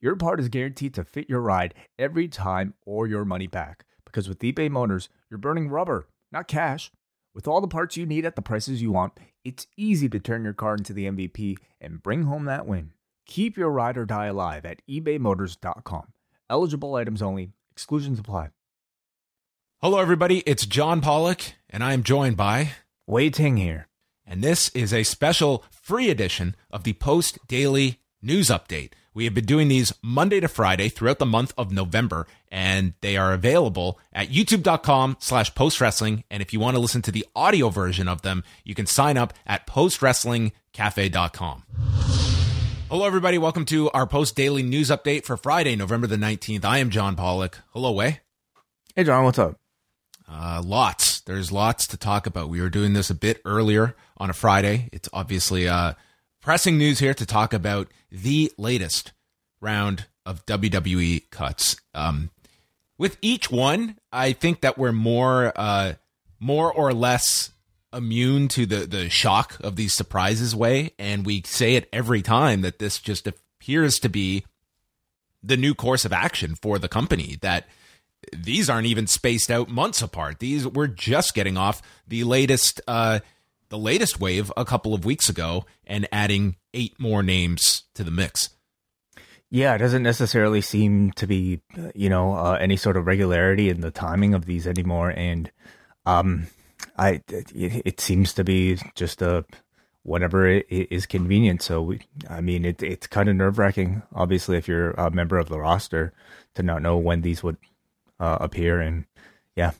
your part is guaranteed to fit your ride every time or your money back. Because with eBay Motors, you're burning rubber, not cash. With all the parts you need at the prices you want, it's easy to turn your car into the MVP and bring home that win. Keep your ride or die alive at ebaymotors.com. Eligible items only, exclusions apply. Hello, everybody. It's John Pollock, and I am joined by Wai Ting here. And this is a special free edition of the Post Daily News Update. We have been doing these Monday to Friday throughout the month of November, and they are available at youtube.com slash postwrestling. And if you want to listen to the audio version of them, you can sign up at postwrestlingcafe.com. Hello, everybody. Welcome to our post daily news update for Friday, November the 19th. I am John Pollock. Hello, Wai. Hey, John, what's up? Uh, lots. There's lots to talk about. We were doing this a bit earlier on a Friday. It's obviously uh, pressing news here to talk about the latest round of WWE cuts. Um, with each one, I think that we're more, uh, more or less immune to the the shock of these surprises way, and we say it every time that this just appears to be the new course of action for the company. That these aren't even spaced out months apart. These we're just getting off the latest uh, the latest wave a couple of weeks ago and adding eight more names to the mix. Yeah, it doesn't necessarily seem to be, you know, uh, any sort of regularity in the timing of these anymore, and um, I it, it seems to be just a whatever is convenient. So, we, I mean, it, it's kind of nerve wracking, obviously, if you're a member of the roster, to not know when these would uh, appear, and yeah,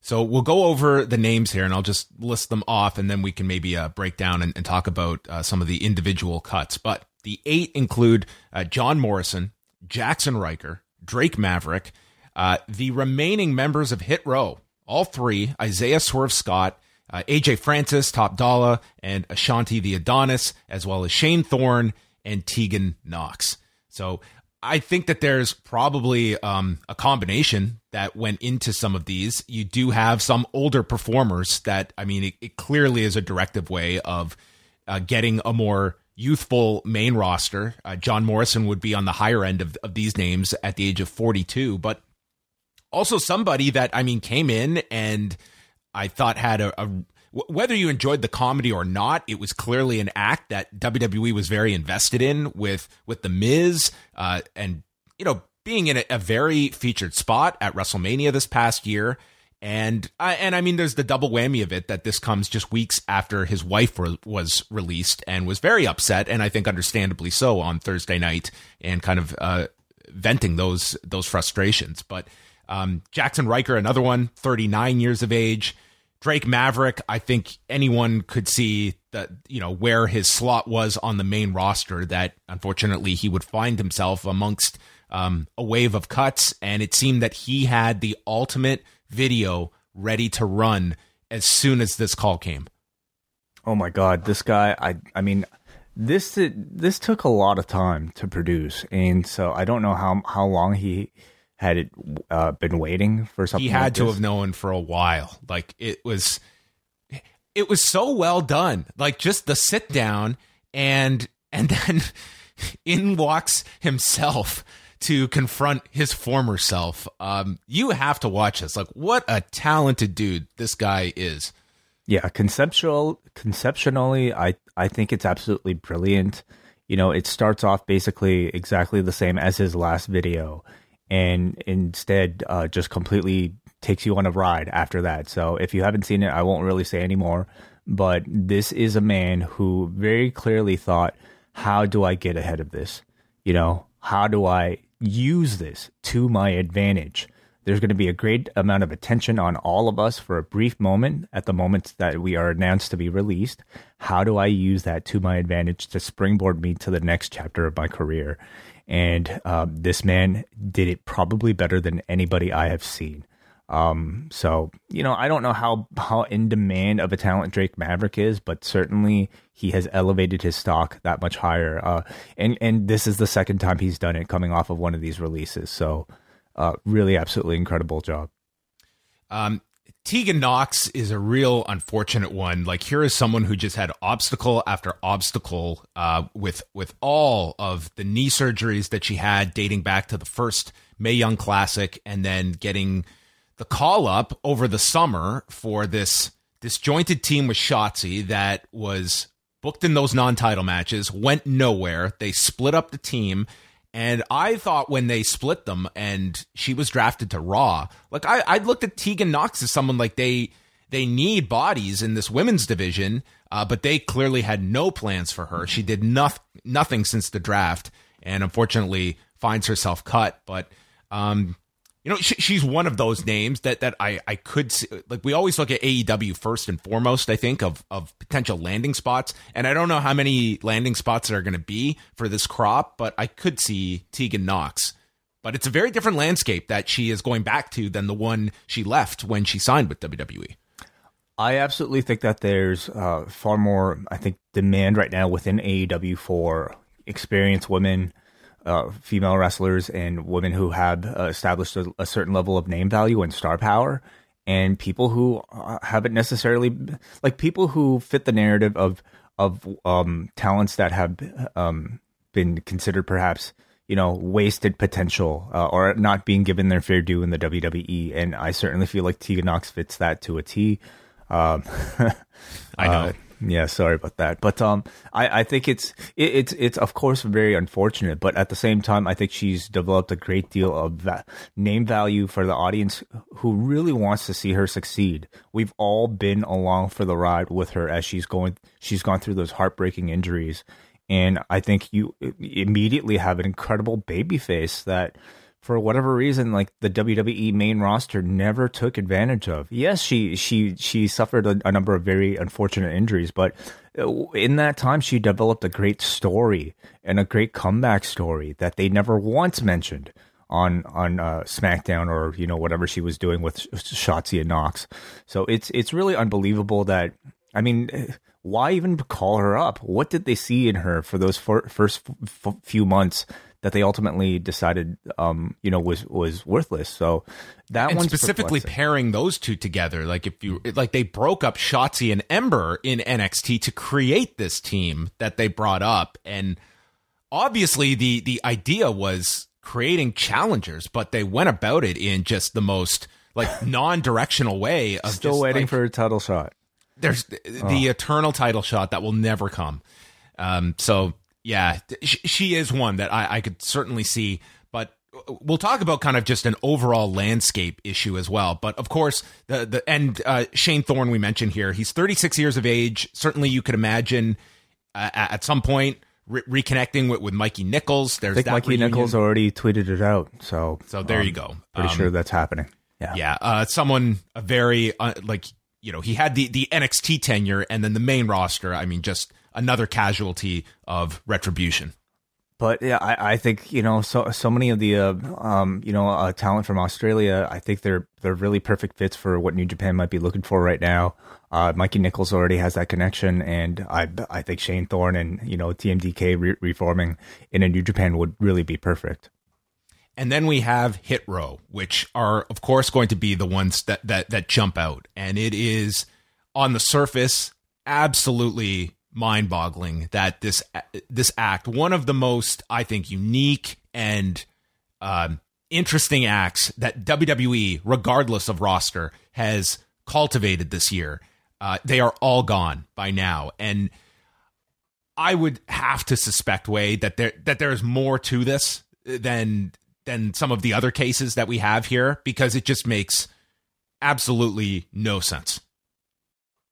so we'll go over the names here and I'll just list them off and then we can maybe uh, break down and, and talk about uh, some of the individual cuts. But the eight include uh, John Morrison, Jaxson Ryker, Drake Maverick, uh, the remaining members of Hit Row, all three, Isaiah Swerve Scott, uh, AJ Francis, Top Dollar, and Ashanti the Adonis, as well as Shane Thorne and Tegan Nox. So I think that there's probably um, a combination that went into some of these. You do have some older performers that, I mean, it, it clearly is a directive way of uh, getting a more youthful main roster. Uh, John Morrison would be on the higher end of, of these names at the age of 42, but also somebody that, I mean, came in and I thought had a, a whether you enjoyed the comedy or not, it was clearly an act that WWE was very invested in with with the Miz, uh, and you know being in a, a, very featured spot at WrestleMania this past year. And I, and I mean, there's the double whammy of it that this comes just weeks after his wife re- was released and was very upset, and I think understandably so on Thursday night, and kind of uh, venting those those frustrations. But um, Jaxson Ryker, another one, 39 years of age. Drake Maverick, I think anyone could see that, you know, where his slot was on the main roster, that unfortunately he would find himself amongst um, a wave of cuts. And it seemed that he had the ultimate video ready to run as soon as this call came. Oh my God, this guy, I, I mean, this this took a lot of time to produce, and so I don't know how how long he had it uh, been waiting for something. He had like to have known for a while. Like it was, it was so well done. Like just the sit down and and then in walks himself to confront his former self. Um, you have to watch this. Like what a talented dude this guy is. Yeah, conceptual conceptually, I I think it's absolutely brilliant. You know, it starts off basically exactly the same as his last video and instead uh, just completely takes you on a ride after that. So if you haven't seen it, I won't really say anymore. But this is a man who very clearly thought, how do I get ahead of this? You know, how do I use this to my advantage? There's going to be a great amount of attention on all of us for a brief moment at the moment that we are announced to be released. How do I use that to my advantage to springboard me to the next chapter of my career? And uh, this man did it probably better than anybody I have seen. Um, so you know, I don't know how how in demand of a talent Drake Maverick is, but certainly he has elevated his stock that much higher. Uh, and and this is the second time he's done it, coming off of one of these releases. So, uh, really, absolutely incredible job. Um, Tegan Nox is a real unfortunate one. Like here is someone who just had obstacle after obstacle uh, with with all of the knee surgeries that she had dating back to the first Mae Young Classic, and then getting the call up over the summer for this disjointed team with Shotzi that was booked in those non-title matches, went nowhere. They split up the team and I thought when they split them and she was drafted to Raw, like I, I looked at Tegan Nox as someone like they they need bodies in this women's division, uh, but they clearly had no plans for her. She did nothing nothing since the draft, and unfortunately finds herself cut. But um, you know, she, she's one of those names that that I I could see, like. We always look at AEW first and foremost. I think of of potential landing spots, and I don't know how many landing spots there are going to be for this crop, but I could see Tegan Nox. But it's a very different landscape that she is going back to than the one she left when she signed with WWE. I absolutely think that there's uh, far more, I think, demand right now within AEW for experienced women uh, female wrestlers and women who have uh, established a, a, certain level of name value and star power, and people who uh, haven't necessarily like people who fit the narrative of of um, talents that have um, been considered perhaps you know wasted potential uh, or not being given their fair due in the WWE. And I certainly feel like Tegan Nox fits that to a T. Um, I know. Yeah, sorry about that. But um, I, I think it's it, it's it's of course very unfortunate, but at the same time, I think she's developed a great deal of va- name value for the audience who really wants to see her succeed. We've all been along for the ride with her as she's going. She's gone through those heartbreaking injuries, and I think you immediately have an incredible baby face that for whatever reason, like the WWE main roster never took advantage of. Yes, she she she suffered a, a, number of very unfortunate injuries, but uh, in that time, she developed a great story and a great comeback story that they never once mentioned on on uh, SmackDown or you know whatever she was doing with Shotzi and Nox. So it's it's really unbelievable that I mean. Why even call her up? What did they see in her for those first few months that they ultimately decided, um, you know, was was worthless. So that one specifically pairing those two together, like if you like, they broke up Shotzi and Ember in NXT to create this team that they brought up, and obviously the the idea was creating challengers, but they went about it in just the most like non-directional way of still just, waiting like, for a title shot. There's the oh. eternal title shot that will never come. Um, so yeah, she is one that I, I could certainly see. But we'll talk about kind of just an overall landscape issue as well. But of course, the the and uh, Shane Thorne we mentioned here, he's 36 years of age. Certainly, you could imagine uh, at some point re- reconnecting with, with Mikey Nicholls. There's I think Mikey reunion. Nicholls already tweeted it out. So so there um, you go. Pretty um, sure that's happening. Yeah, yeah. Uh, someone a very uh, like you know he had the the NXT tenure and then the main roster. I mean, just another casualty of retribution. But yeah, I, I think you know so so many of the uh, um, you know uh, talent from Australia. I think they're they're really perfect fits for what New Japan might be looking for right now. Uh, Mikey Nicholls already has that connection, and I I think Shane Thorne and you know TMDK re- reforming in a New Japan would really be perfect. And then we have Hit Row, which are of course going to be the ones that that that jump out, and it is on the surface absolutely mind-boggling that this this act, one of the most I think unique and um, interesting acts that WWE, regardless of roster, has cultivated this year. Uh, they are all gone by now, and I would have to suspect, Wai, that there that there is more to this than than some of the other cases that we have here because it just makes absolutely no sense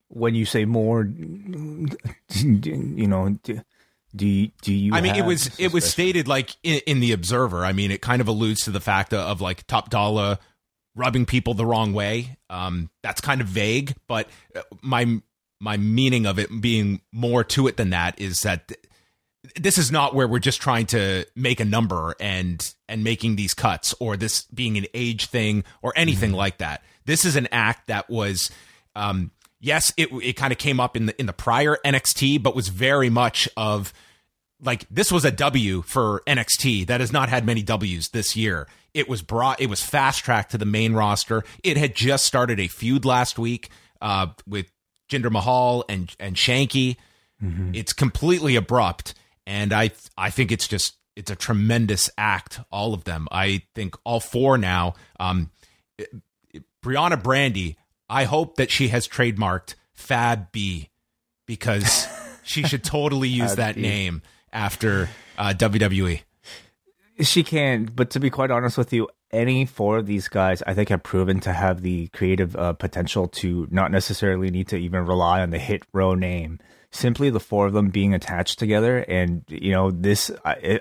when you say more, you know, do, do you, do you? I mean, it was it was stated like in, in, the Observer. I mean, it kind of alludes to the fact of, of like Top Dollar rubbing people the wrong way. Um, that's kind of vague, but uh, my my meaning of it being more to it than that is that this is not where we're just trying to make a number and and making these cuts or this being an age thing or anything mm-hmm. like that. This is an act that was um yes, it it kind of came up in the in the prior NXT but was very much of like this was a W for NXT that has not had many W's this year. It was brought it was fast tracked to the main roster. It had just started a feud last week uh with Jinder Mahal and and Shanky. Mm-hmm. It's completely abrupt and I I think it's just it's a tremendous act. All of them. I think all four now. Um, Briana Brandy. I hope that she has trademarked Fab B because she should totally use that B. name after uh, WWE. She can, but to be quite honest with you, any four of these guys, I think, have proven to have the creative uh, potential to not necessarily need to even rely on the hit row name simply the four of them being attached together. And, you know, this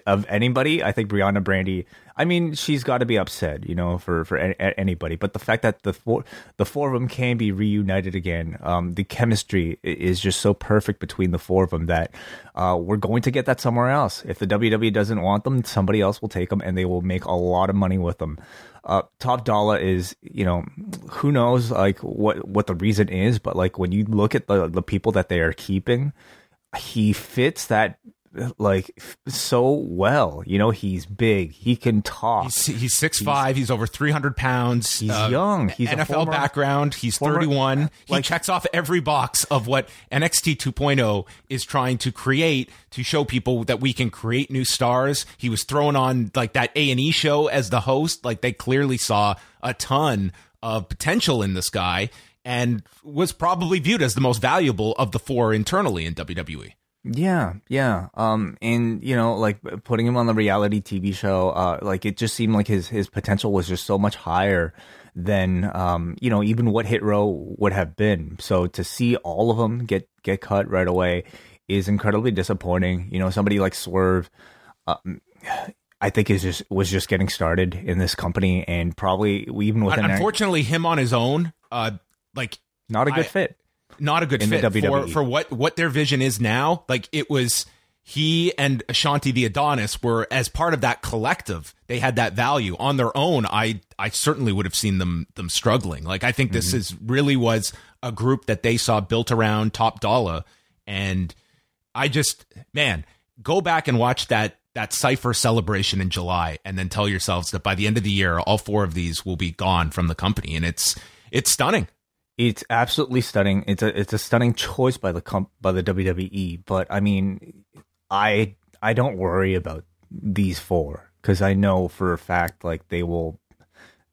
of anybody, I think Briana Brandy, I mean, she's got to be upset, you know, for, for anybody. But the fact that the four, the four of them can be reunited again, um, the chemistry is just so perfect between the four of them that uh, we're going to get that somewhere else. If the WWE doesn't want them, somebody else will take them and they will make a lot of money with them. Uh, Top Dollar is, you know, who knows like what what the reason is, but like when you look at the the people that they are keeping, he fits that like so well. You know, he's big. He can talk. He's, he's six he's, five. He's over three hundred pounds. He's uh, young. He's NFL former, background. He's thirty one. He like, checks off every box of what NXT 2.0 is trying to create to show people that we can create new stars. He was thrown on like that A and E show as the host. Like they clearly saw a ton of potential in this guy and was probably viewed as the most valuable of the four internally in WWE. Yeah, yeah. Um, and you know, like putting him on the reality TV show, uh, like it just seemed like his his potential was just so much higher than um, you know, even what Hit Row would have been. So to see all of them get get cut right away is incredibly disappointing. You know, somebody like Swerve, uh, I think is just was just getting started in this company, and probably even within. Unfortunately, him on his own, uh, like not a good I, fit not a good fit for, for what what their vision is now. Like it was he and Ashanti the Adonis were as part of that collective. They had that value on their own. I I certainly would have seen them them struggling. Like I think this mm-hmm. is really was a group that they saw built around Top Dollar, and I just man go back and watch that that cipher celebration in July, and then tell yourselves that by the end of the year, all four of these will be gone from the company, and it's it's stunning. It's absolutely stunning. It's a it's a stunning choice by the comp, by the WWE. But I mean, I I don't worry about these four because I know for a fact like they will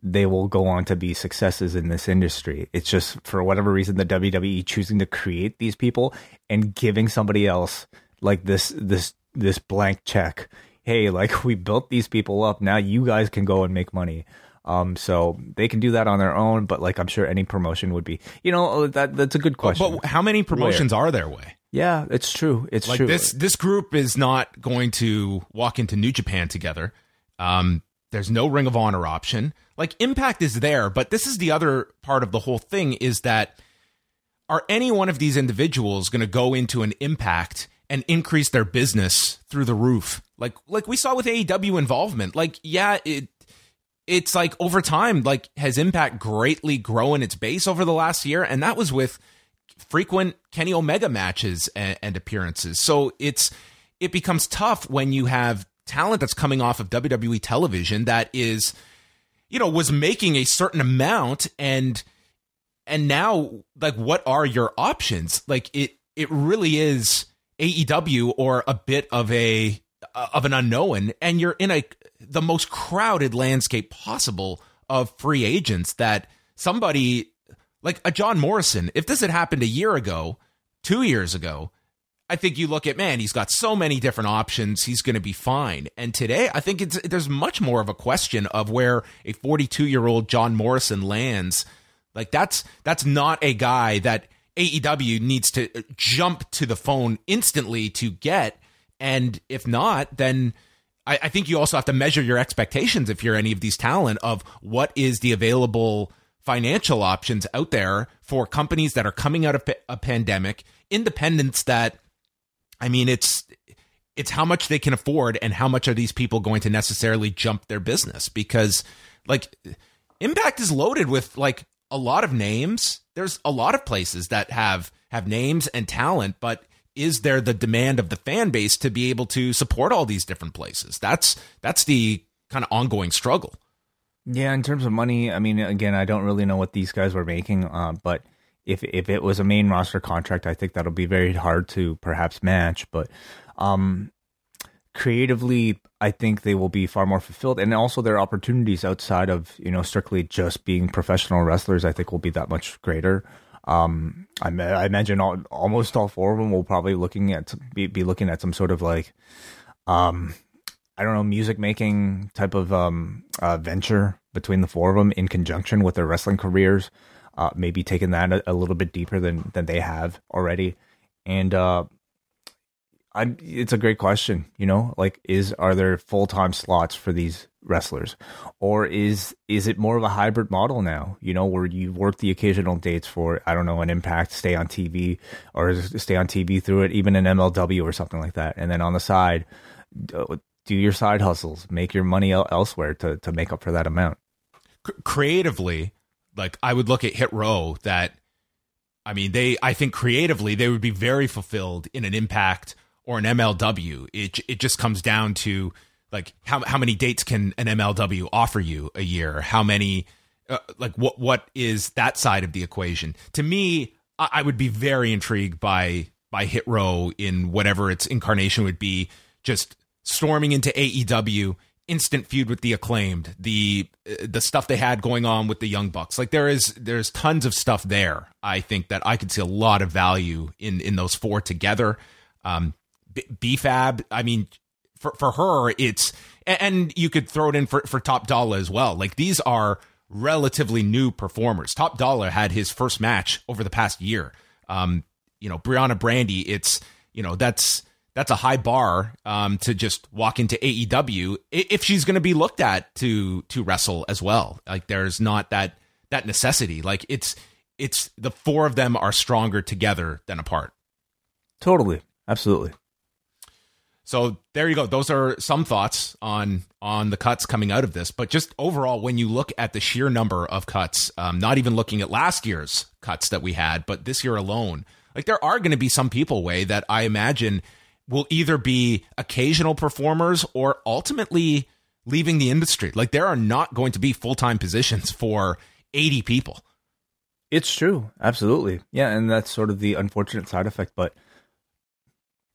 they will go on to be successes in this industry. It's just for whatever reason the WWE choosing to create these people and giving somebody else like this this this blank check. Hey, like we built these people up. Now you guys can go and make money. Um, so they can do that on their own, but like I'm sure any promotion would be, you know, oh, that that's a good question. But, but how many promotions Where? are there? Wai? Yeah, it's true. It's like true. This this group is not going to walk into New Japan together. Um, there's no Ring of Honor option. Like Impact is there, but this is the other part of the whole thing is that are any one of these individuals going to go into an Impact and increase their business through the roof? Like like we saw with AEW involvement. Like yeah, it it's like over time, like has Impact greatly grown its base over the last year, and that was with frequent Kenny Omega matches and, and appearances. So it's it becomes tough when you have talent that's coming off of WWE television that is, you know, was making a certain amount and and now like what are your options? Like it it really is AEW or a bit of a of an unknown and you're in a the most crowded landscape possible of free agents that somebody like a John Morrison, if this had happened a year ago, two years ago, I think you look at man, he's got so many different options. He's going to be fine. And today, I think it's there's much more of a question of where a 42 year old John Morrison lands. Like that's that's not a guy that AEW needs to uh, jump to the phone instantly to get. And if not, then I, I think you also have to measure your expectations if you're any of these talent of what is the available financial options out there for companies that are coming out of a pandemic, independents that, I mean, it's it's how much they can afford and how much are these people going to necessarily jump their business because like Impact is loaded with like a lot of names. There's a lot of places that have have names and talent, but is there the demand of the fan base to be able to support all these different places? That's that's the kind of ongoing struggle. Yeah, in terms of money, I mean, again, I don't really know what these guys were making, uh, but if if it was a main roster contract, I think that'll be very hard to perhaps match. But um, creatively, I think they will be far more fulfilled, and also their opportunities outside of you know strictly just being professional wrestlers, I think will be that much greater. Um, I, I imagine all, almost all four of them will probably looking at be, be looking at some sort of like, um, I don't know, music making type of um uh, venture between the four of them in conjunction with their wrestling careers. Uh, maybe taking that a, a little bit deeper than than they have already, and uh, I'm, it's a great question. You know, like is are there full time slots for these wrestlers, or is is it more of a hybrid model now? You know, where you work the occasional dates for I don't know an Impact, stay on TV, or stay on TV through it, even an MLW or something like that, and then on the side, do your side hustles, make your money elsewhere to to make up for that amount. Creatively, like I would look at Hit Row that. I mean, they. I think creatively they would be very fulfilled in an Impact or an MLW. It it just comes down to like how how many dates can an MLW offer you a year? How many uh, like what what is that side of the equation? To me, I, I would be very intrigued by by Hit Row in whatever its incarnation would be, just storming into AEW, instant feud with the acclaimed, the uh, the stuff they had going on with the Young Bucks. Like there is there's tons of stuff there. I think that I could see a lot of value in in those four together. Um, BFAB, I mean, for for her, it's and you could throw it in for for Top Dollar as well. Like these are relatively new performers. Top Dollar had his first match over the past year. Um, you know, Briana Brandy, it's you know that's that's a high bar um, to just walk into AEW if she's going to be looked at to to wrestle as well. Like there's not that that necessity. Like it's it's the four of them are stronger together than apart. Totally, absolutely. So there you go. Those are some thoughts on on the cuts coming out of this. But just overall, when you look at the sheer number of cuts, um, not even looking at last year's cuts that we had, but this year alone, like there are going to be some people Wai that I imagine will either be occasional performers or ultimately leaving the industry. Like there are not going to be full time positions for eighty people. It's true, absolutely, yeah, and that's sort of the unfortunate side effect. But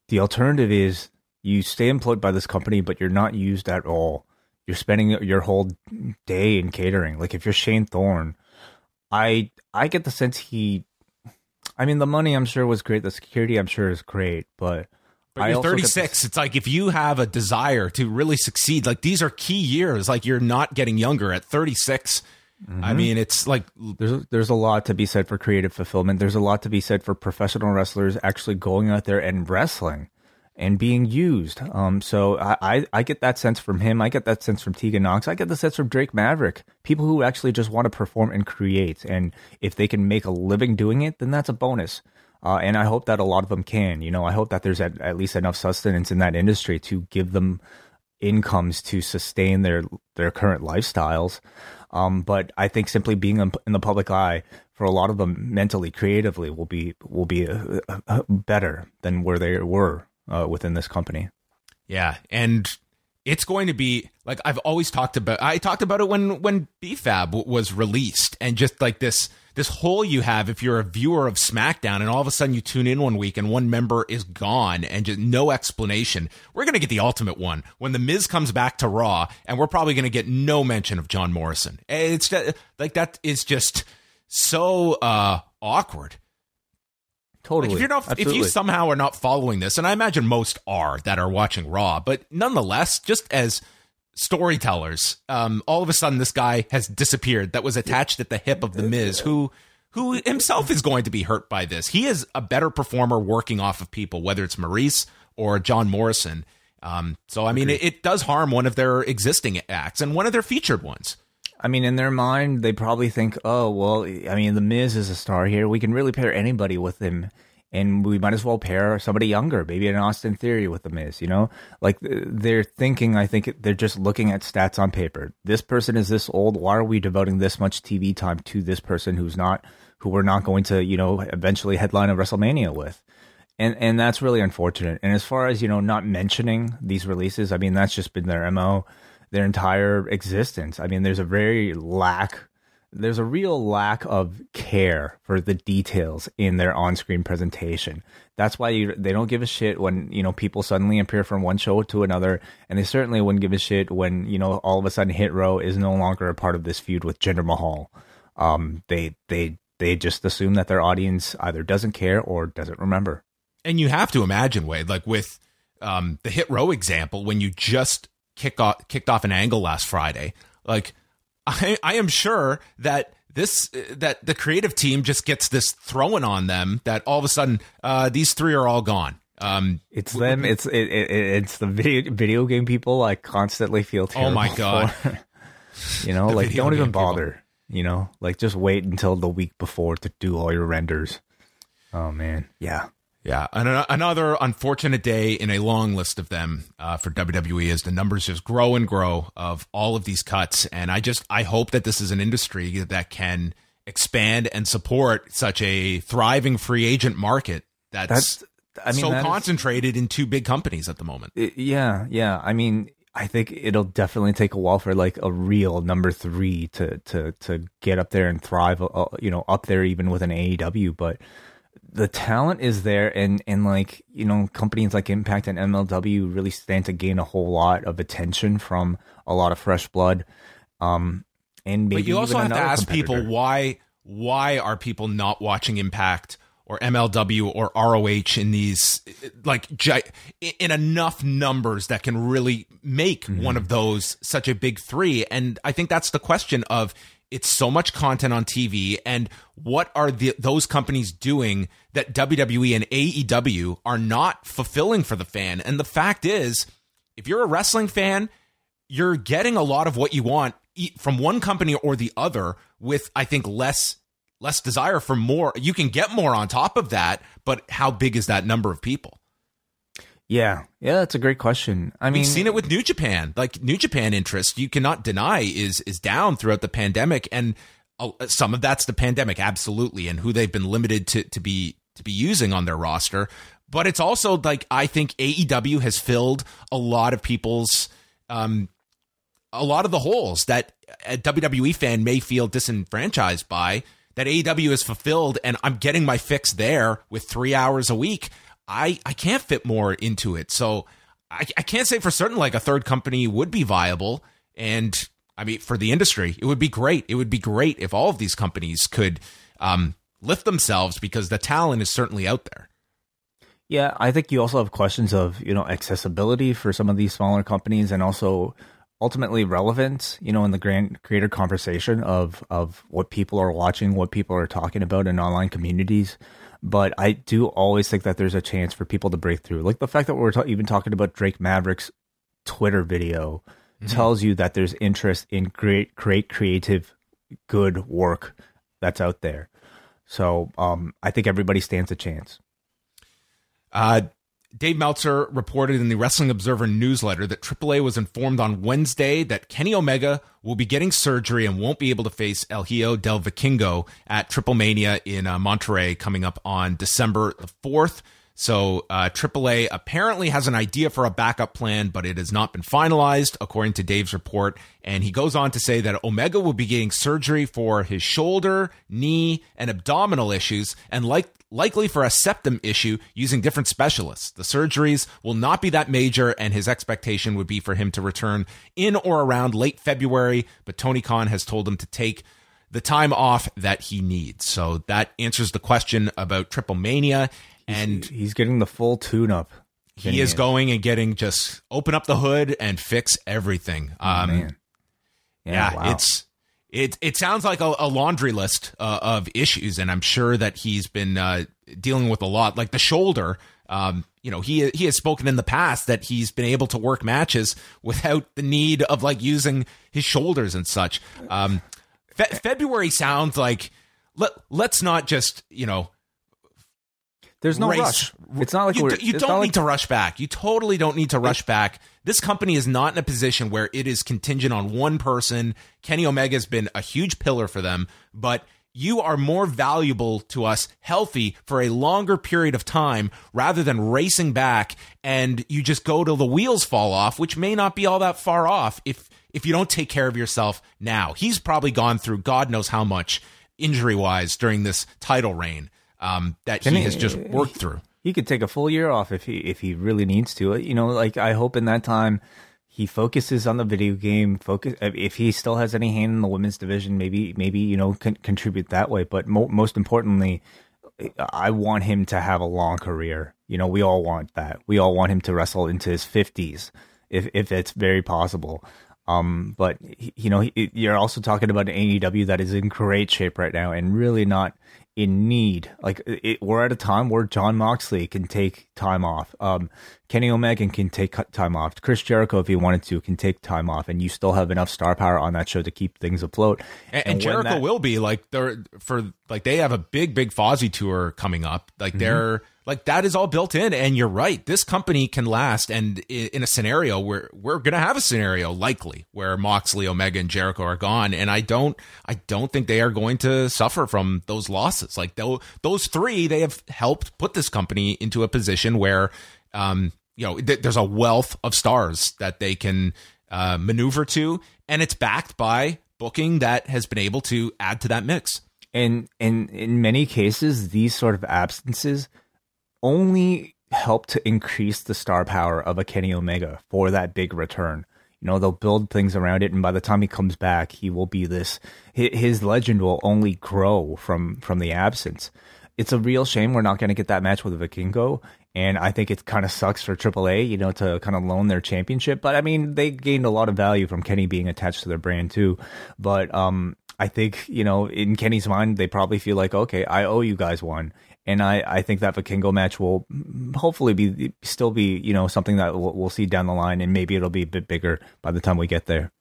the alternative is you stay employed by this company, but you're not used at all. You're spending your whole day in catering. Like if you're Shane Thorne, I I get the sense he. I mean, the money I'm sure was great. The security I'm sure is great, but. But you're 36. It's like if you have a desire to really succeed, like these are key years. Like you're not getting younger at 36. Mm-hmm. I mean, it's like there's there's a lot to be said for creative fulfillment. There's a lot to be said for professional wrestlers actually going out there and wrestling and being used. Um, so I, I, I, get that sense from him. I get that sense from Tegan Nox. I get the sense from Drake Maverick. People who actually just want to perform and create. And if they can make a living doing it, then that's a bonus. Uh, and I hope that a lot of them can. You know, I hope that there's at, at least enough sustenance in that industry to give them incomes to sustain their their current lifestyles. Um, but I think simply being in the public eye for a lot of them mentally, creatively, will be will be uh, uh, better than where they were uh, within this company. Yeah, and it's going to be like I've always talked about. I talked about it when when BFAB was released, and just like this this hole you have if you're a viewer of SmackDown, and all of a sudden you tune in one week and one member is gone, and just no explanation. We're gonna get the ultimate one when the Miz comes back to Raw, and we're probably gonna get no mention of John Morrison. It's just, like that is just so uh, awkward. Totally. Like if you're not, Absolutely. if you somehow are not following this, and I imagine most are that are watching Raw, but nonetheless, just as storytellers, um, all of a sudden this guy has disappeared that was attached at the hip of the Miz, who who himself is going to be hurt by this. He is a better performer working off of people, whether it's Maurice or John Morrison. Um, so I mean, it, it does harm one of their existing acts and one of their featured ones. I mean, in their mind, they probably think, "Oh, well, I mean, the Miz is a star here. We can really pair anybody with him and we might as well pair somebody younger, maybe an Austin Theory with the Miz. You know, like they're thinking. I think they're just looking at stats on paper. This person is this old. Why are we devoting this much TV time to this person who's not, who we're not going to, you know, eventually headline a WrestleMania with? And and that's really unfortunate. And as far as you know, not mentioning these releases, I mean, that's just been their mo, their entire existence. I mean, there's a very lack there's a real lack of care for the details in their on-screen presentation. That's why you, they don't give a shit when you know people suddenly appear from one show to another, and they certainly wouldn't give a shit when you know all of a sudden Hit Row is no longer a part of this feud with Jinder Mahal. Um, they they they just assume that their audience either doesn't care or doesn't remember. And you have to imagine, Wade, like with um, the Hit Row example, when you just kick off kicked off an angle last Friday, like I, I am sure that this that the creative team just gets this thrown on them that all of a sudden uh, these three are all gone. Um, it's them. It's it, it, it's the video video game people. I constantly feel terrible. Oh my god! you know, like don't even bother. People. You know, like just wait until the week before to do all your renders. Oh man, yeah. Yeah, and another unfortunate day in a long list of them uh, for WWE as the numbers just grow and grow of all of these cuts. And I just I hope that this is an industry that can expand and support such a thriving free agent market that's, that's I mean, so that concentrated is, in two big companies at the moment. It, yeah, yeah. I mean, I think it'll definitely take a while for like a real number three to to to get up there and thrive. Uh, you know, up there even with an AEW, but the talent is there and and like you know companies like impact and mlw really stand to gain a whole lot of attention from a lot of fresh blood um and maybe but you also have to ask competitor. people why why are people not watching impact or mlw or roh in these like in enough numbers that can really make mm-hmm. one of those such a big three and i think that's the question of it's so much content on TV and what are the, those companies doing that WWE and AEW are not fulfilling for the fan? And the fact is if you're a wrestling fan you're getting a lot of what you want from one company or the other with I think less less desire for more. You can get more on top of that but how big is that number of people yeah, yeah, that's a great question. I mean, we've seen it with New Japan. Like New Japan interest, you cannot deny is is down throughout the pandemic, and uh, some of that's the pandemic, absolutely, and who they've been limited to to be to be using on their roster. But it's also like I think AEW has filled a lot of people's um a lot of the holes that a WWE fan may feel disenfranchised by. That AEW is fulfilled, and I'm getting my fix there with three hours a week. I I can't fit more into it. So I, I can't say for certain like a third company would be viable. And I mean, for the industry, it would be great. It would be great if all of these companies could um, lift themselves because the talent is certainly out there. Yeah, I think you also have questions of you know accessibility for some of these smaller companies, and also ultimately relevance. You know, in the grand creator conversation of of what people are watching, what people are talking about in online communities but I do always think that there's a chance for people to break through. Like the fact that we're ta- even talking about Drake Maverick's Twitter video mm-hmm. tells you that there's interest in great, great creative, good work that's out there. So um, I think everybody stands a chance. Uh, Dave Meltzer reported in the Wrestling Observer newsletter that AAA was informed on Wednesday that Kenny Omega will be getting surgery and won't be able to face El Hijo del Vikingo at TripleMania in uh, Monterrey coming up on December the 4th. So uh, AAA apparently has an idea for a backup plan, but it has not been finalized, according to Dave's report. And he goes on to say that Omega will be getting surgery for his shoulder, knee, and abdominal issues, and like likely for a septum issue using different specialists. The surgeries will not be that major, and his expectation would be for him to return in or around late February. But Tony Khan has told him to take the time off that he needs. So that answers the question about TripleMania and he's, he's getting the full tune up. He is, going and getting just open up the hood and fix everything. Oh, um. Yeah, yeah wow. it's it it sounds like a, a laundry list uh, of issues, and I'm sure that he's been uh, dealing with a lot, like the shoulder. Um, you know, he he has spoken in the past that he's been able to work matches without the need of like using his shoulders and such. Um, fe- February sounds like let let's not just you know There's no race. rush. It's not like you, you don't need like, to rush back. You totally don't need to rush back. This company is not in a position where it is contingent on one person. Kenny Omega has been a huge pillar for them, but you are more valuable to us healthy for a longer period of time rather than racing back and you just go till the wheels fall off, which may not be all that far off if if you don't take care of yourself now. He's probably gone through God knows how much injury wise during this title reign um, that he, he- has just worked through. he could take a full year off if he if he really needs to. You know, like I hope in that time he focuses on the video game. Focus if he still has any hand in the women's division, maybe maybe you know con- contribute that way. But mo- most importantly, I want him to have a long career. You know, we all want that. We all want him to wrestle into his fifties, if if it's very possible. Um, but you know, you're also talking about an AEW that is in great shape right now and really not in need. Like it, we're at a time where Jon Moxley can take time off. Um, Kenny Omega can take time off. Chris Jericho, if he wanted to, can take time off, and you still have enough star power on that show to keep things afloat. And, and, Jericho that, will be like they're for like they have a big, big Fozzy tour coming up. Like mm-hmm. they're like that is all built in. And you're right, this company can last. And in a scenario where we're gonna have a scenario likely where Moxley, Omega, and Jericho are gone, and I don't, I don't think they are going to suffer from those losses. Like those three, they have helped put this company into a position where. Um, you know, th- there's a wealth of stars that they can uh, maneuver to, and it's backed by booking that has been able to add to that mix. And and in many cases, these sort of absences only help to increase the star power of a Kenny Omega for that big return. You know, they'll build things around it, and by the time he comes back, he will be this. His legend will only grow from from the absence. It's a real shame we're not going to get that match with Vikingo, and I think it kind of sucks for AAA, you know, to kind of loan their championship. But I mean, they gained a lot of value from Kenny being attached to their brand too. But um, I think you know, in Kenny's mind, they probably feel like, okay, I owe you guys one, and I, I think that Vikingo match will hopefully be still be you know something that we'll, we'll see down the line, and maybe it'll be a bit bigger by the time we get there.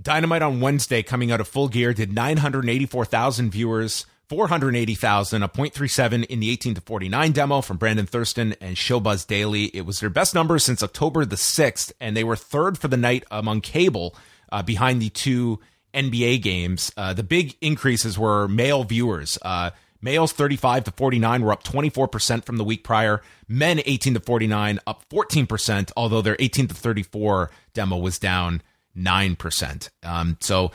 Dynamite on Wednesday coming out of full gear did 984,000 viewers 480,000, a 0.37 in the 18 to 49 demo from Brandon Thurston and Showbuzz Daily. It was their best number since October the 6th, and they were third for the night among cable uh, behind the two NBA games. Uh, the big increases were male viewers. Uh, males 35 to 49 were up 24% from the week prior. Men 18 to 49 up 14%, although their 18 to 34 demo was down 9%. Um, so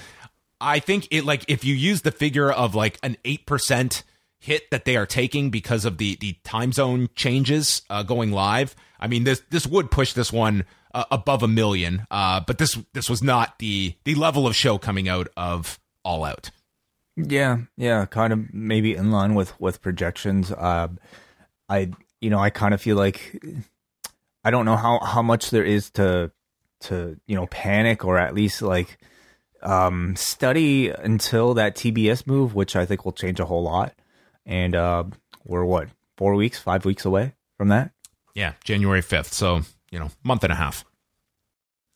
I think it like if you use the figure of like an eight percent hit that they are taking because of the the time zone changes uh, going live. I mean this this would push this one uh, above a million, uh, but this this was not the the level of show coming out of All Out. Yeah, yeah, kind of maybe in line with with projections. Uh, I you know I kind of feel like I don't know how how much there is to to you know panic or at least like um, study until that TBS move, which I think will change a whole lot. And uh, we're what four weeks, five weeks away from that. Yeah, January fifth. So you know, month and a half.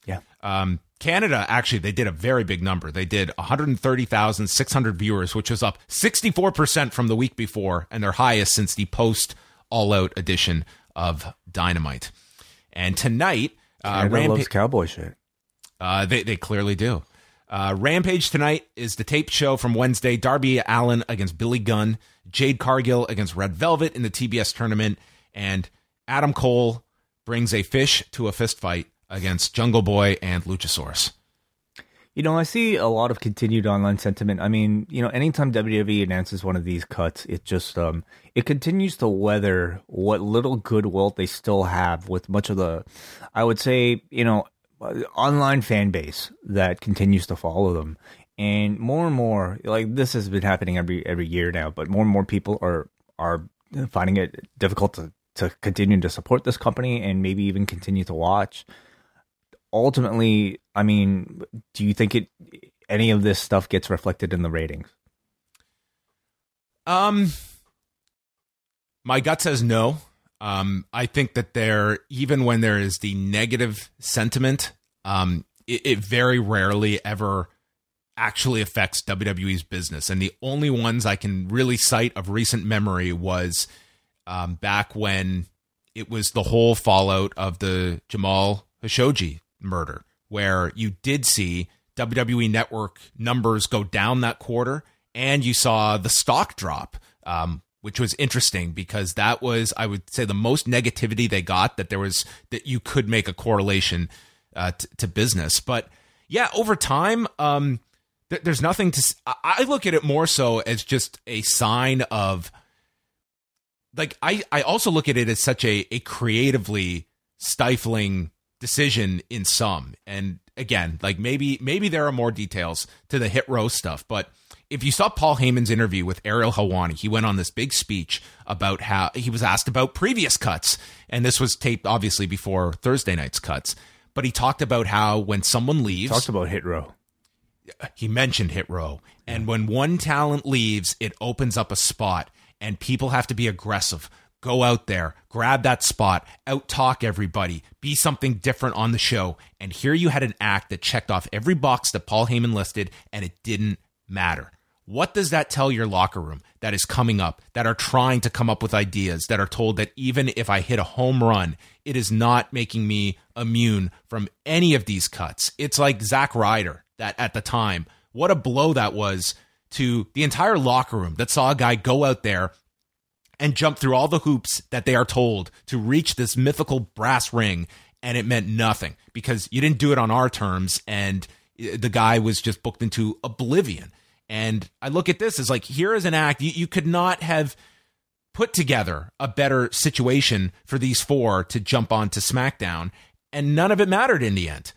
Yeah. Um, Canada actually they did a very big number. They did 130,600 viewers, which was up 64% from the week before and their highest since the post All Out edition of Dynamite. And tonight, uh, Rampa- loves cowboy shit. Uh, they they clearly do. Uh, Rampage tonight is the tape show from Wednesday. Darby Allin against Billy Gunn, Jade Cargill against Red Velvet in the TBS tournament, and Adam Cole brings a fish to a fist fight against Jungle Boy and Luchasaurus. You know, I see a lot of continued online sentiment. I mean, you know, anytime WWE announces one of these cuts, it just um it continues to weather what little goodwill they still have with much of the I would say, you know, online fan base that continues to follow them and more and more like this has been happening every every year now but more and more people are are finding it difficult to to continue to support this company and maybe even continue to watch. Ultimately i mean do you think it any of this stuff gets reflected in the ratings? Um my gut says no. Um, I think that there, even when there is the negative sentiment, um, it, it, very rarely ever actually affects WWE's business. And the only ones I can really cite of recent memory was um, back when it was the whole fallout of the Jamal Khashoggi murder, where you did see WWE Network numbers go down that quarter, and you saw the stock drop, um, which was interesting because that was, I would say, the most negativity they got that there was that you could make a correlation uh, t- to business. But yeah, over time, um, th- there's nothing to. I look at it more so as just a sign of like I, I also look at it as such a, a creatively stifling decision in some. And again, like maybe maybe there are more details to the hit row stuff, but if you saw Paul Heyman's interview with Ariel Helwani, he went on this big speech about how he was asked about previous cuts, and this was taped obviously before Thursday night's cuts. But he talked about how when someone leaves, talked about hit row. He mentioned hit row, and when one talent leaves, it opens up a spot, and people have to be aggressive. Go out there, grab that spot, out talk everybody, be something different on the show. And here you had an act that checked off every box that Paul Heyman listed, and it didn't matter. What does that tell your locker room that is coming up, that are trying to come up with ideas, that are told that even if I hit a home run, it is not making me immune from any of these cuts? It's like Zack Ryder, that at the time, what a blow that was to the entire locker room that saw a guy go out there and jump through all the hoops that they are told to reach this mythical brass ring. And it meant nothing because you didn't do it on our terms. And the guy was just booked into oblivion. And I look at this as like, here is an act you, you could not have put together a better situation for these four to jump onto SmackDown. And none of it mattered in the end.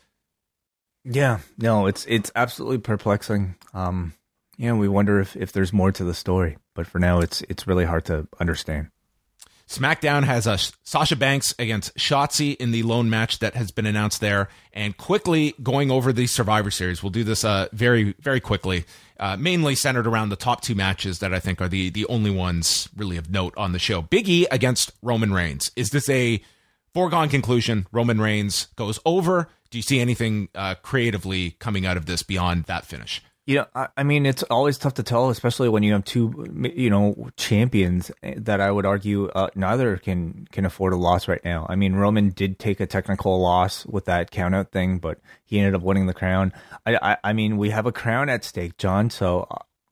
Yeah, no, it's it's absolutely perplexing. Um, yeah, we wonder if, if there's more to the story, but for now, it's it's really hard to understand. SmackDown has a Sasha Banks against Shotzi in the lone match that has been announced there. And quickly going over the Survivor Series, we'll do this uh, very very quickly. Uh, mainly centered around the top two matches that I think are the the only ones really of note on the show. Big E against Roman Reigns. Is this a foregone conclusion? Roman Reigns goes over. Do you see anything uh, creatively coming out of this beyond that finish? You know, I, I, mean, it's always tough to tell, especially when you have two, you know, champions that I would argue uh, neither can can afford a loss right now. I mean, Roman did take a technical loss with that countout thing, but he ended up winning the crown. I, I, I mean, we have a crown at stake, John. So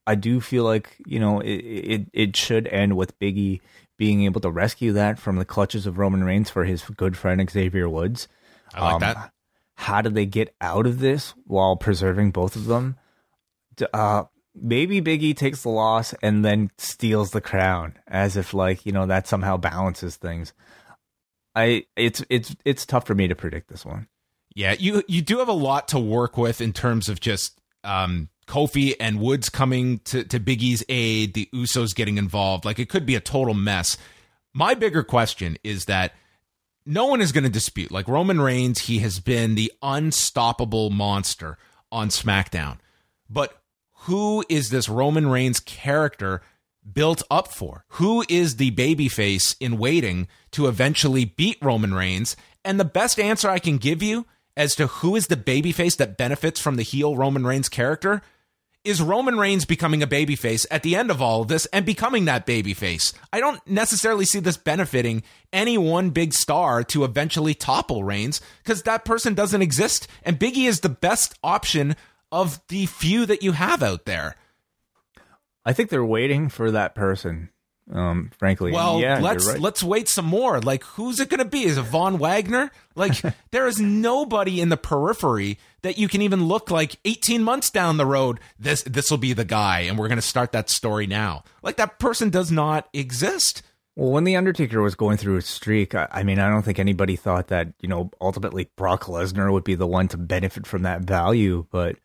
I do feel like you know it, it, it should end with Biggie being able to rescue that from the clutches of Roman Reigns for his good friend Xavier Woods. I like um, that. How did they get out of this while preserving both of them? Uh, maybe Biggie takes the loss and then steals the crown, as if like you know that somehow balances things. I it's it's it's tough for me to predict this one. Yeah, you you do have a lot to work with in terms of just um, Kofi and Woods coming to to Big E's aid, the Usos getting involved. Like it could be a total mess. My bigger question is that no one is going to dispute. Like Roman Reigns, he has been the unstoppable monster on SmackDown. But who is this Roman Reigns character built up for? Who is the babyface in waiting to eventually beat Roman Reigns? And the best answer I can give you as to who is the babyface that benefits from the heel Roman Reigns character is Roman Reigns becoming a babyface at the end of all of this and becoming that babyface. I don't necessarily see this benefiting any one big star to eventually topple Reigns because that person doesn't exist. And Biggie is the best option of the few that you have out there. I think they're waiting for that person. Um, frankly, well, yeah, let's right. let's wait some more. Like, who's it going to be? Is it Von Wagner? Like, there is nobody in the periphery that you can even look like 18 months down the road. This this will be the guy, and we're going to start that story now. Like, that person does not exist. Well, when the Undertaker was going through his streak, I, I, mean, I don't think anybody thought that you know ultimately Brock Lesnar would be the one to benefit from that value, but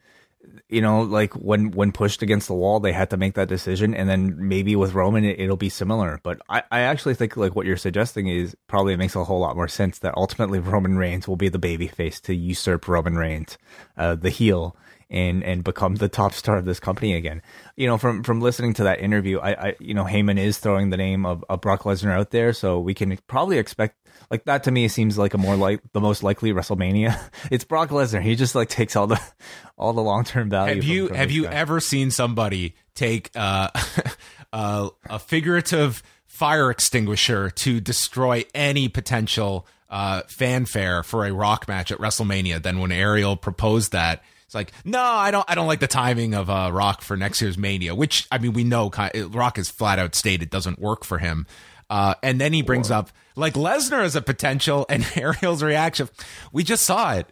you know, like when when pushed against the wall, they had to make that decision, and then maybe with Roman, it, will be similar. But I, I actually think like what you're suggesting is probably makes a whole lot more sense that ultimately Roman Reigns will be the baby face to usurp Roman Reigns, uh, the heel, and and become the top star of this company again. You know, from from listening to that interview, I, I you know Heyman is throwing the name of, of Brock Lesnar out there, so we can probably expect like that to me seems like a more like the most likely WrestleMania. It's Brock Lesnar. He just like takes all the all the long term value. Have you from, from have you guy. ever seen somebody take uh, uh, a figurative fire extinguisher to destroy any potential uh, fanfare for a Rock match at WrestleMania than when Ariel proposed that. It's like, no, I don't. I don't like the timing of uh, Rock for next year's Mania. Which I mean, we know Rock has flat out stated it doesn't work for him. Uh, and then he brings up like Lesnar as a potential, and Ariel's reaction. We just saw it.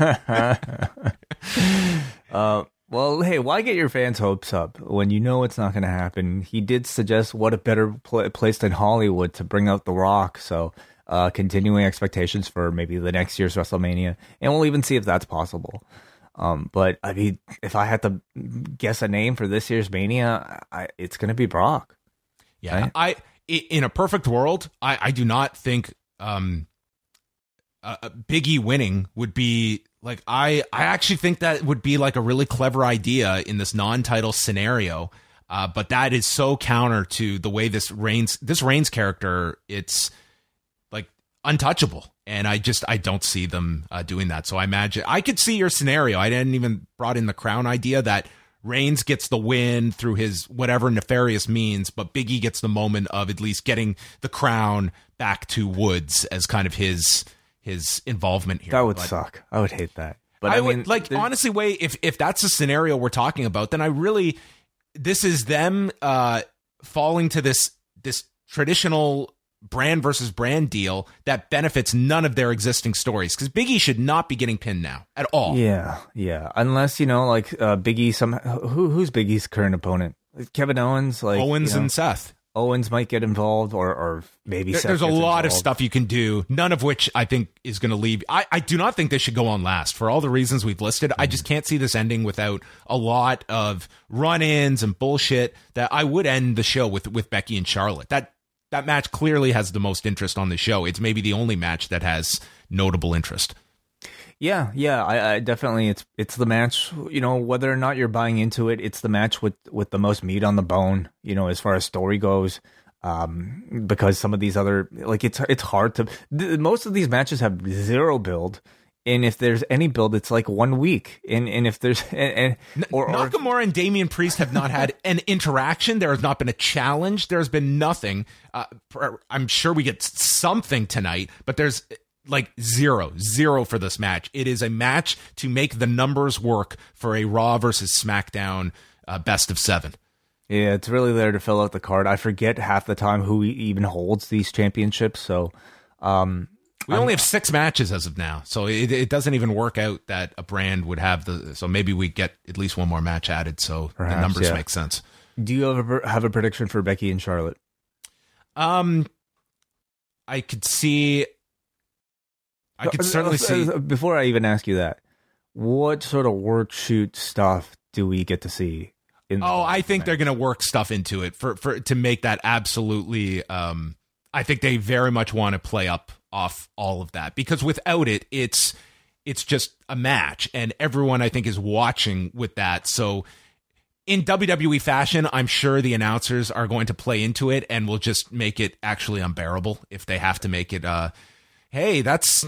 uh, well, hey, why get your fans' hopes up when you know it's not going to happen? He did suggest what a better pl- place than Hollywood to bring out The Rock. So, uh, continuing expectations for maybe the next year's WrestleMania, and we'll even see if that's possible. Um, but I mean, if I had to guess a name for this year's Mania, I, it's going to be Brock. Yeah, right? I in a perfect world, I, I do not think um, uh, Biggie winning would be like I I actually think that would be like a really clever idea in this non-title scenario. Uh, but that is so counter to the way this Reigns this Reigns character it's untouchable, and I just I don't see them uh, doing that. So I imagine I could see your scenario. I didn't even brought in the crown idea that Reigns gets the win through his whatever nefarious means, but Biggie gets the moment of at least getting the crown back to Woods as kind of his his involvement here. That would but suck. I would hate that. But I, I, would mean, like honestly, Wai if if that's the scenario we're talking about, then I really this is them uh falling to this this traditional brand versus brand deal that benefits none of their existing stories because Biggie should not be getting pinned now at all. Yeah, yeah. Unless you know, like uh, Biggie, some who who's Big E's current opponent? Kevin Owens, like Owens you know, and Seth. Owens might get involved, or or maybe there, there's a lot involved. of stuff you can do. None of which I think is going to leave. I I do not think this should go on last for all the reasons we've listed. Mm-hmm. I just can't see this ending without a lot of run-ins and bullshit. That I would end the show with with Becky and Charlotte. That that match clearly has the most interest on the show. It's maybe the only match that has notable interest. Yeah, yeah, I, I, definitely it's it's the match. You know, whether or not you're buying into it, it's the match with with the most meat on the bone. You know, as far as story goes, um, because some of these other like it's it's hard to. Th- most of these matches have zero build, and if there's any build, it's like one week. And and if there's and, and or, Nakamura or, and Damian Priest have not had an interaction. There has not been a challenge. There has been nothing. Uh, I'm sure we get something tonight, but there's like zero, zero for this match. It is a match to make the numbers work for a Raw versus SmackDown uh, best of seven. Yeah, it's really there to fill out the card. I forget half the time who even holds these championships. So, um, we only have six matches as of now, so it, it, doesn't even work out that a brand would have the. So maybe we get at least one more match added, so Perhaps, the numbers yeah. make sense. Do you have a, have a prediction for Becky and Charlotte? Um, I could see. I could uh, certainly see. Uh, before I even ask you that, what sort of work shoot stuff do we get to see? In oh, I think match? they're going to work stuff into it for for to make that absolutely. Um, I think they very much want to play up off all of that because without it, it's it's just a match, and everyone I think is watching with that. So in WWE fashion, I'm sure the announcers are going to play into it and will just make it actually unbearable if they have to make it. Uh, hey, that's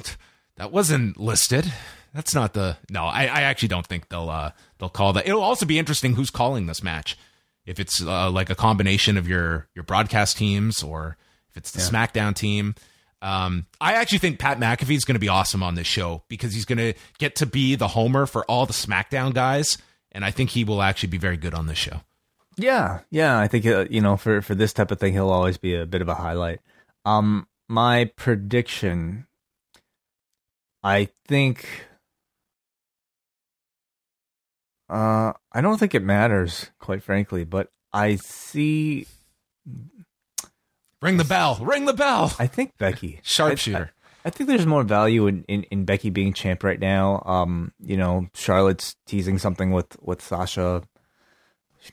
that wasn't listed. That's not the no. I, I actually don't think they'll uh, they'll call that. It'll also be interesting who's calling this match. If it's uh, like a combination of your your broadcast teams or if it's the yeah. SmackDown team. Um, I actually think Pat McAfee is going to be awesome on this show because he's going to get to be the homer for all the SmackDown guys, and I think he will actually be very good on this show. Yeah, yeah, I think uh, you know for for this type of thing, he'll always be a bit of a highlight. Um, my prediction, I think. Uh, I don't think it matters, quite frankly, but I see Ring the bell. Ring the bell. I think Becky. Sharpshooter. I, I, think there's more value in, in, in, Becky being champ right now. Um, you know, Charlotte's teasing something with, with Sasha.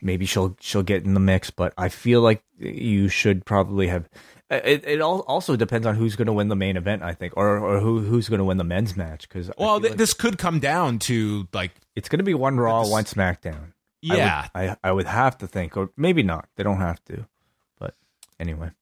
Maybe she'll she'll get in the mix, but I feel like you should probably have. It it all also depends on who's going to win the main event, I think, or or who who's going to win the men's match. Because well, th- like this could come down to like it's going to be one Raw, one SmackDown. Yeah, I would, I, I would have to think, or maybe not. They don't have to, but anyway.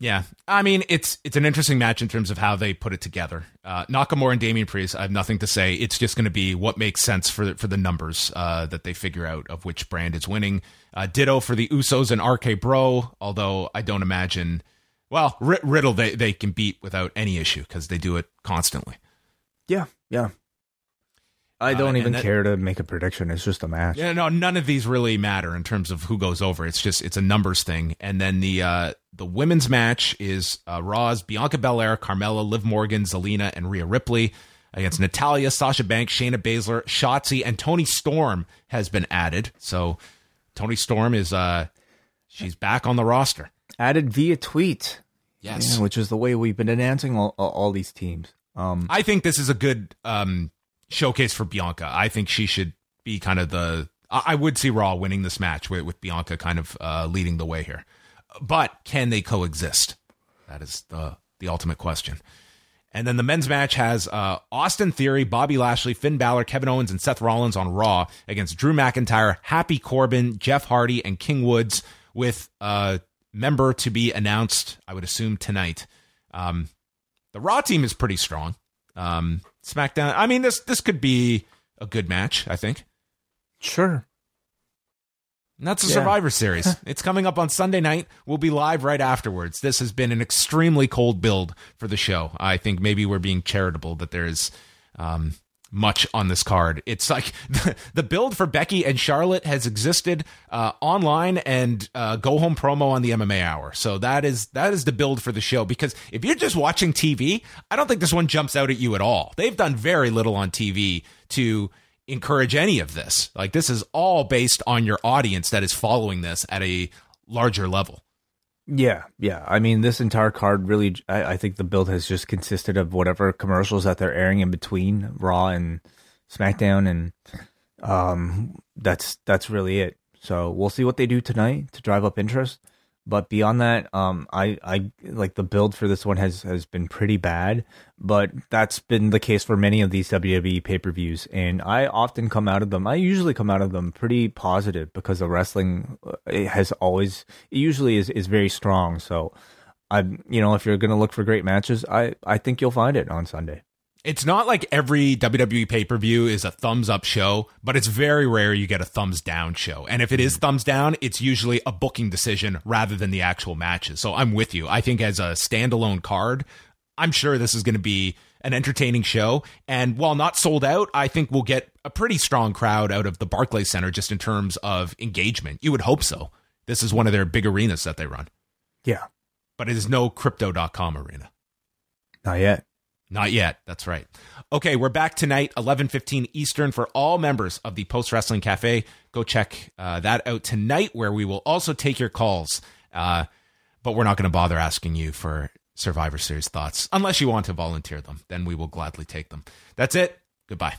Yeah, I mean it's it's an interesting match in terms of how they put it together. Uh, Nakamura and Damian Priest, I have nothing to say. It's just going to be what makes sense for the, for the numbers uh, that they figure out of which brand is winning. Uh, ditto for the Usos and RK Bro, although I don't imagine. Well, R- Riddle they they can beat without any issue because they do it constantly. Yeah, yeah. I don't uh, even that, care to make a prediction. It's just a match. Yeah, no, none of these really matter in terms of who goes over. It's just it's a numbers thing. And then the uh, the women's match is uh, Raw's Bianca Belair, Carmella, Liv Morgan, Zelina, and Rhea Ripley against Natalya, Sasha Banks, Shayna Baszler, Shotzi, and Toni Storm has been added. So Toni Storm is uh she's back on the roster. Added via tweet. Yes, yeah, which is the way we've been announcing all, all these teams. Um, I think this is a good um showcase for Bianca. I think she should be kind of the. I would see Raw winning this match with, with Bianca kind of uh, leading the way here, but can they coexist? That is the the ultimate question. And then the men's match has uh, Austin Theory, Bobby Lashley, Finn Balor, Kevin Owens, and Seth Rollins on Raw against Drew McIntyre, Happy Corbin, Jeff Hardy, and King Woods, with a member to be announced. I would assume tonight. Um, the Raw team is pretty strong. Um, SmackDown. I mean, this this could be a good match. I think. Sure. And that's a yeah. Survivor Series. it's coming up on Sunday night. We'll be live right afterwards. This has been an extremely cold build for the show. I think maybe we're being charitable that there's um, much on this card. It's like the, the, build for Becky and Charlotte has existed uh, online and uh, go home promo on the MMA Hour. So that is that is the build for the show. Because if you're just watching TV, I don't think this one jumps out at you at all. They've done very little on TV to encourage any of this. Like this is all based on your audience that is following this at a larger level. Yeah, yeah. I mean, this entire card really, I, I, think the build has just consisted of whatever commercials that they're airing in between Raw and SmackDown, and um, that's that's really it. So we'll see what they do tonight to drive up interest. But beyond that, um, I, I like the build for this one has has been pretty bad, but that's been the case for many of these WWE pay per views, and I often come out of them. I usually come out of them pretty positive because the wrestling uh, has always, it usually is is very strong. So, I, you know, if you're gonna look for great matches, I I think you'll find it on Sunday it's not like every WWE pay per view is a thumbs up show, but it's very rare you get a thumbs down show. And if it is mm-hmm. thumbs down, it's usually a booking decision rather than the actual matches. So I'm with you. I think as a standalone card, I'm sure this is going to be an entertaining show. And while not sold out, I think we'll get a pretty strong crowd out of the Barclays Center just in terms of engagement. You would hope so. This is one of their big arenas that they run. Yeah. But it is no crypto.com arena. Not yet. Not yet. That's right. Okay, we're back tonight, 11:15 Eastern for all members of the Post Wrestling Cafe. Go check uh, that out tonight, where we will also take your calls. Uh, but we're not going to bother asking you for Survivor Series thoughts unless you want to volunteer them. Then we will gladly take them. That's it. Goodbye.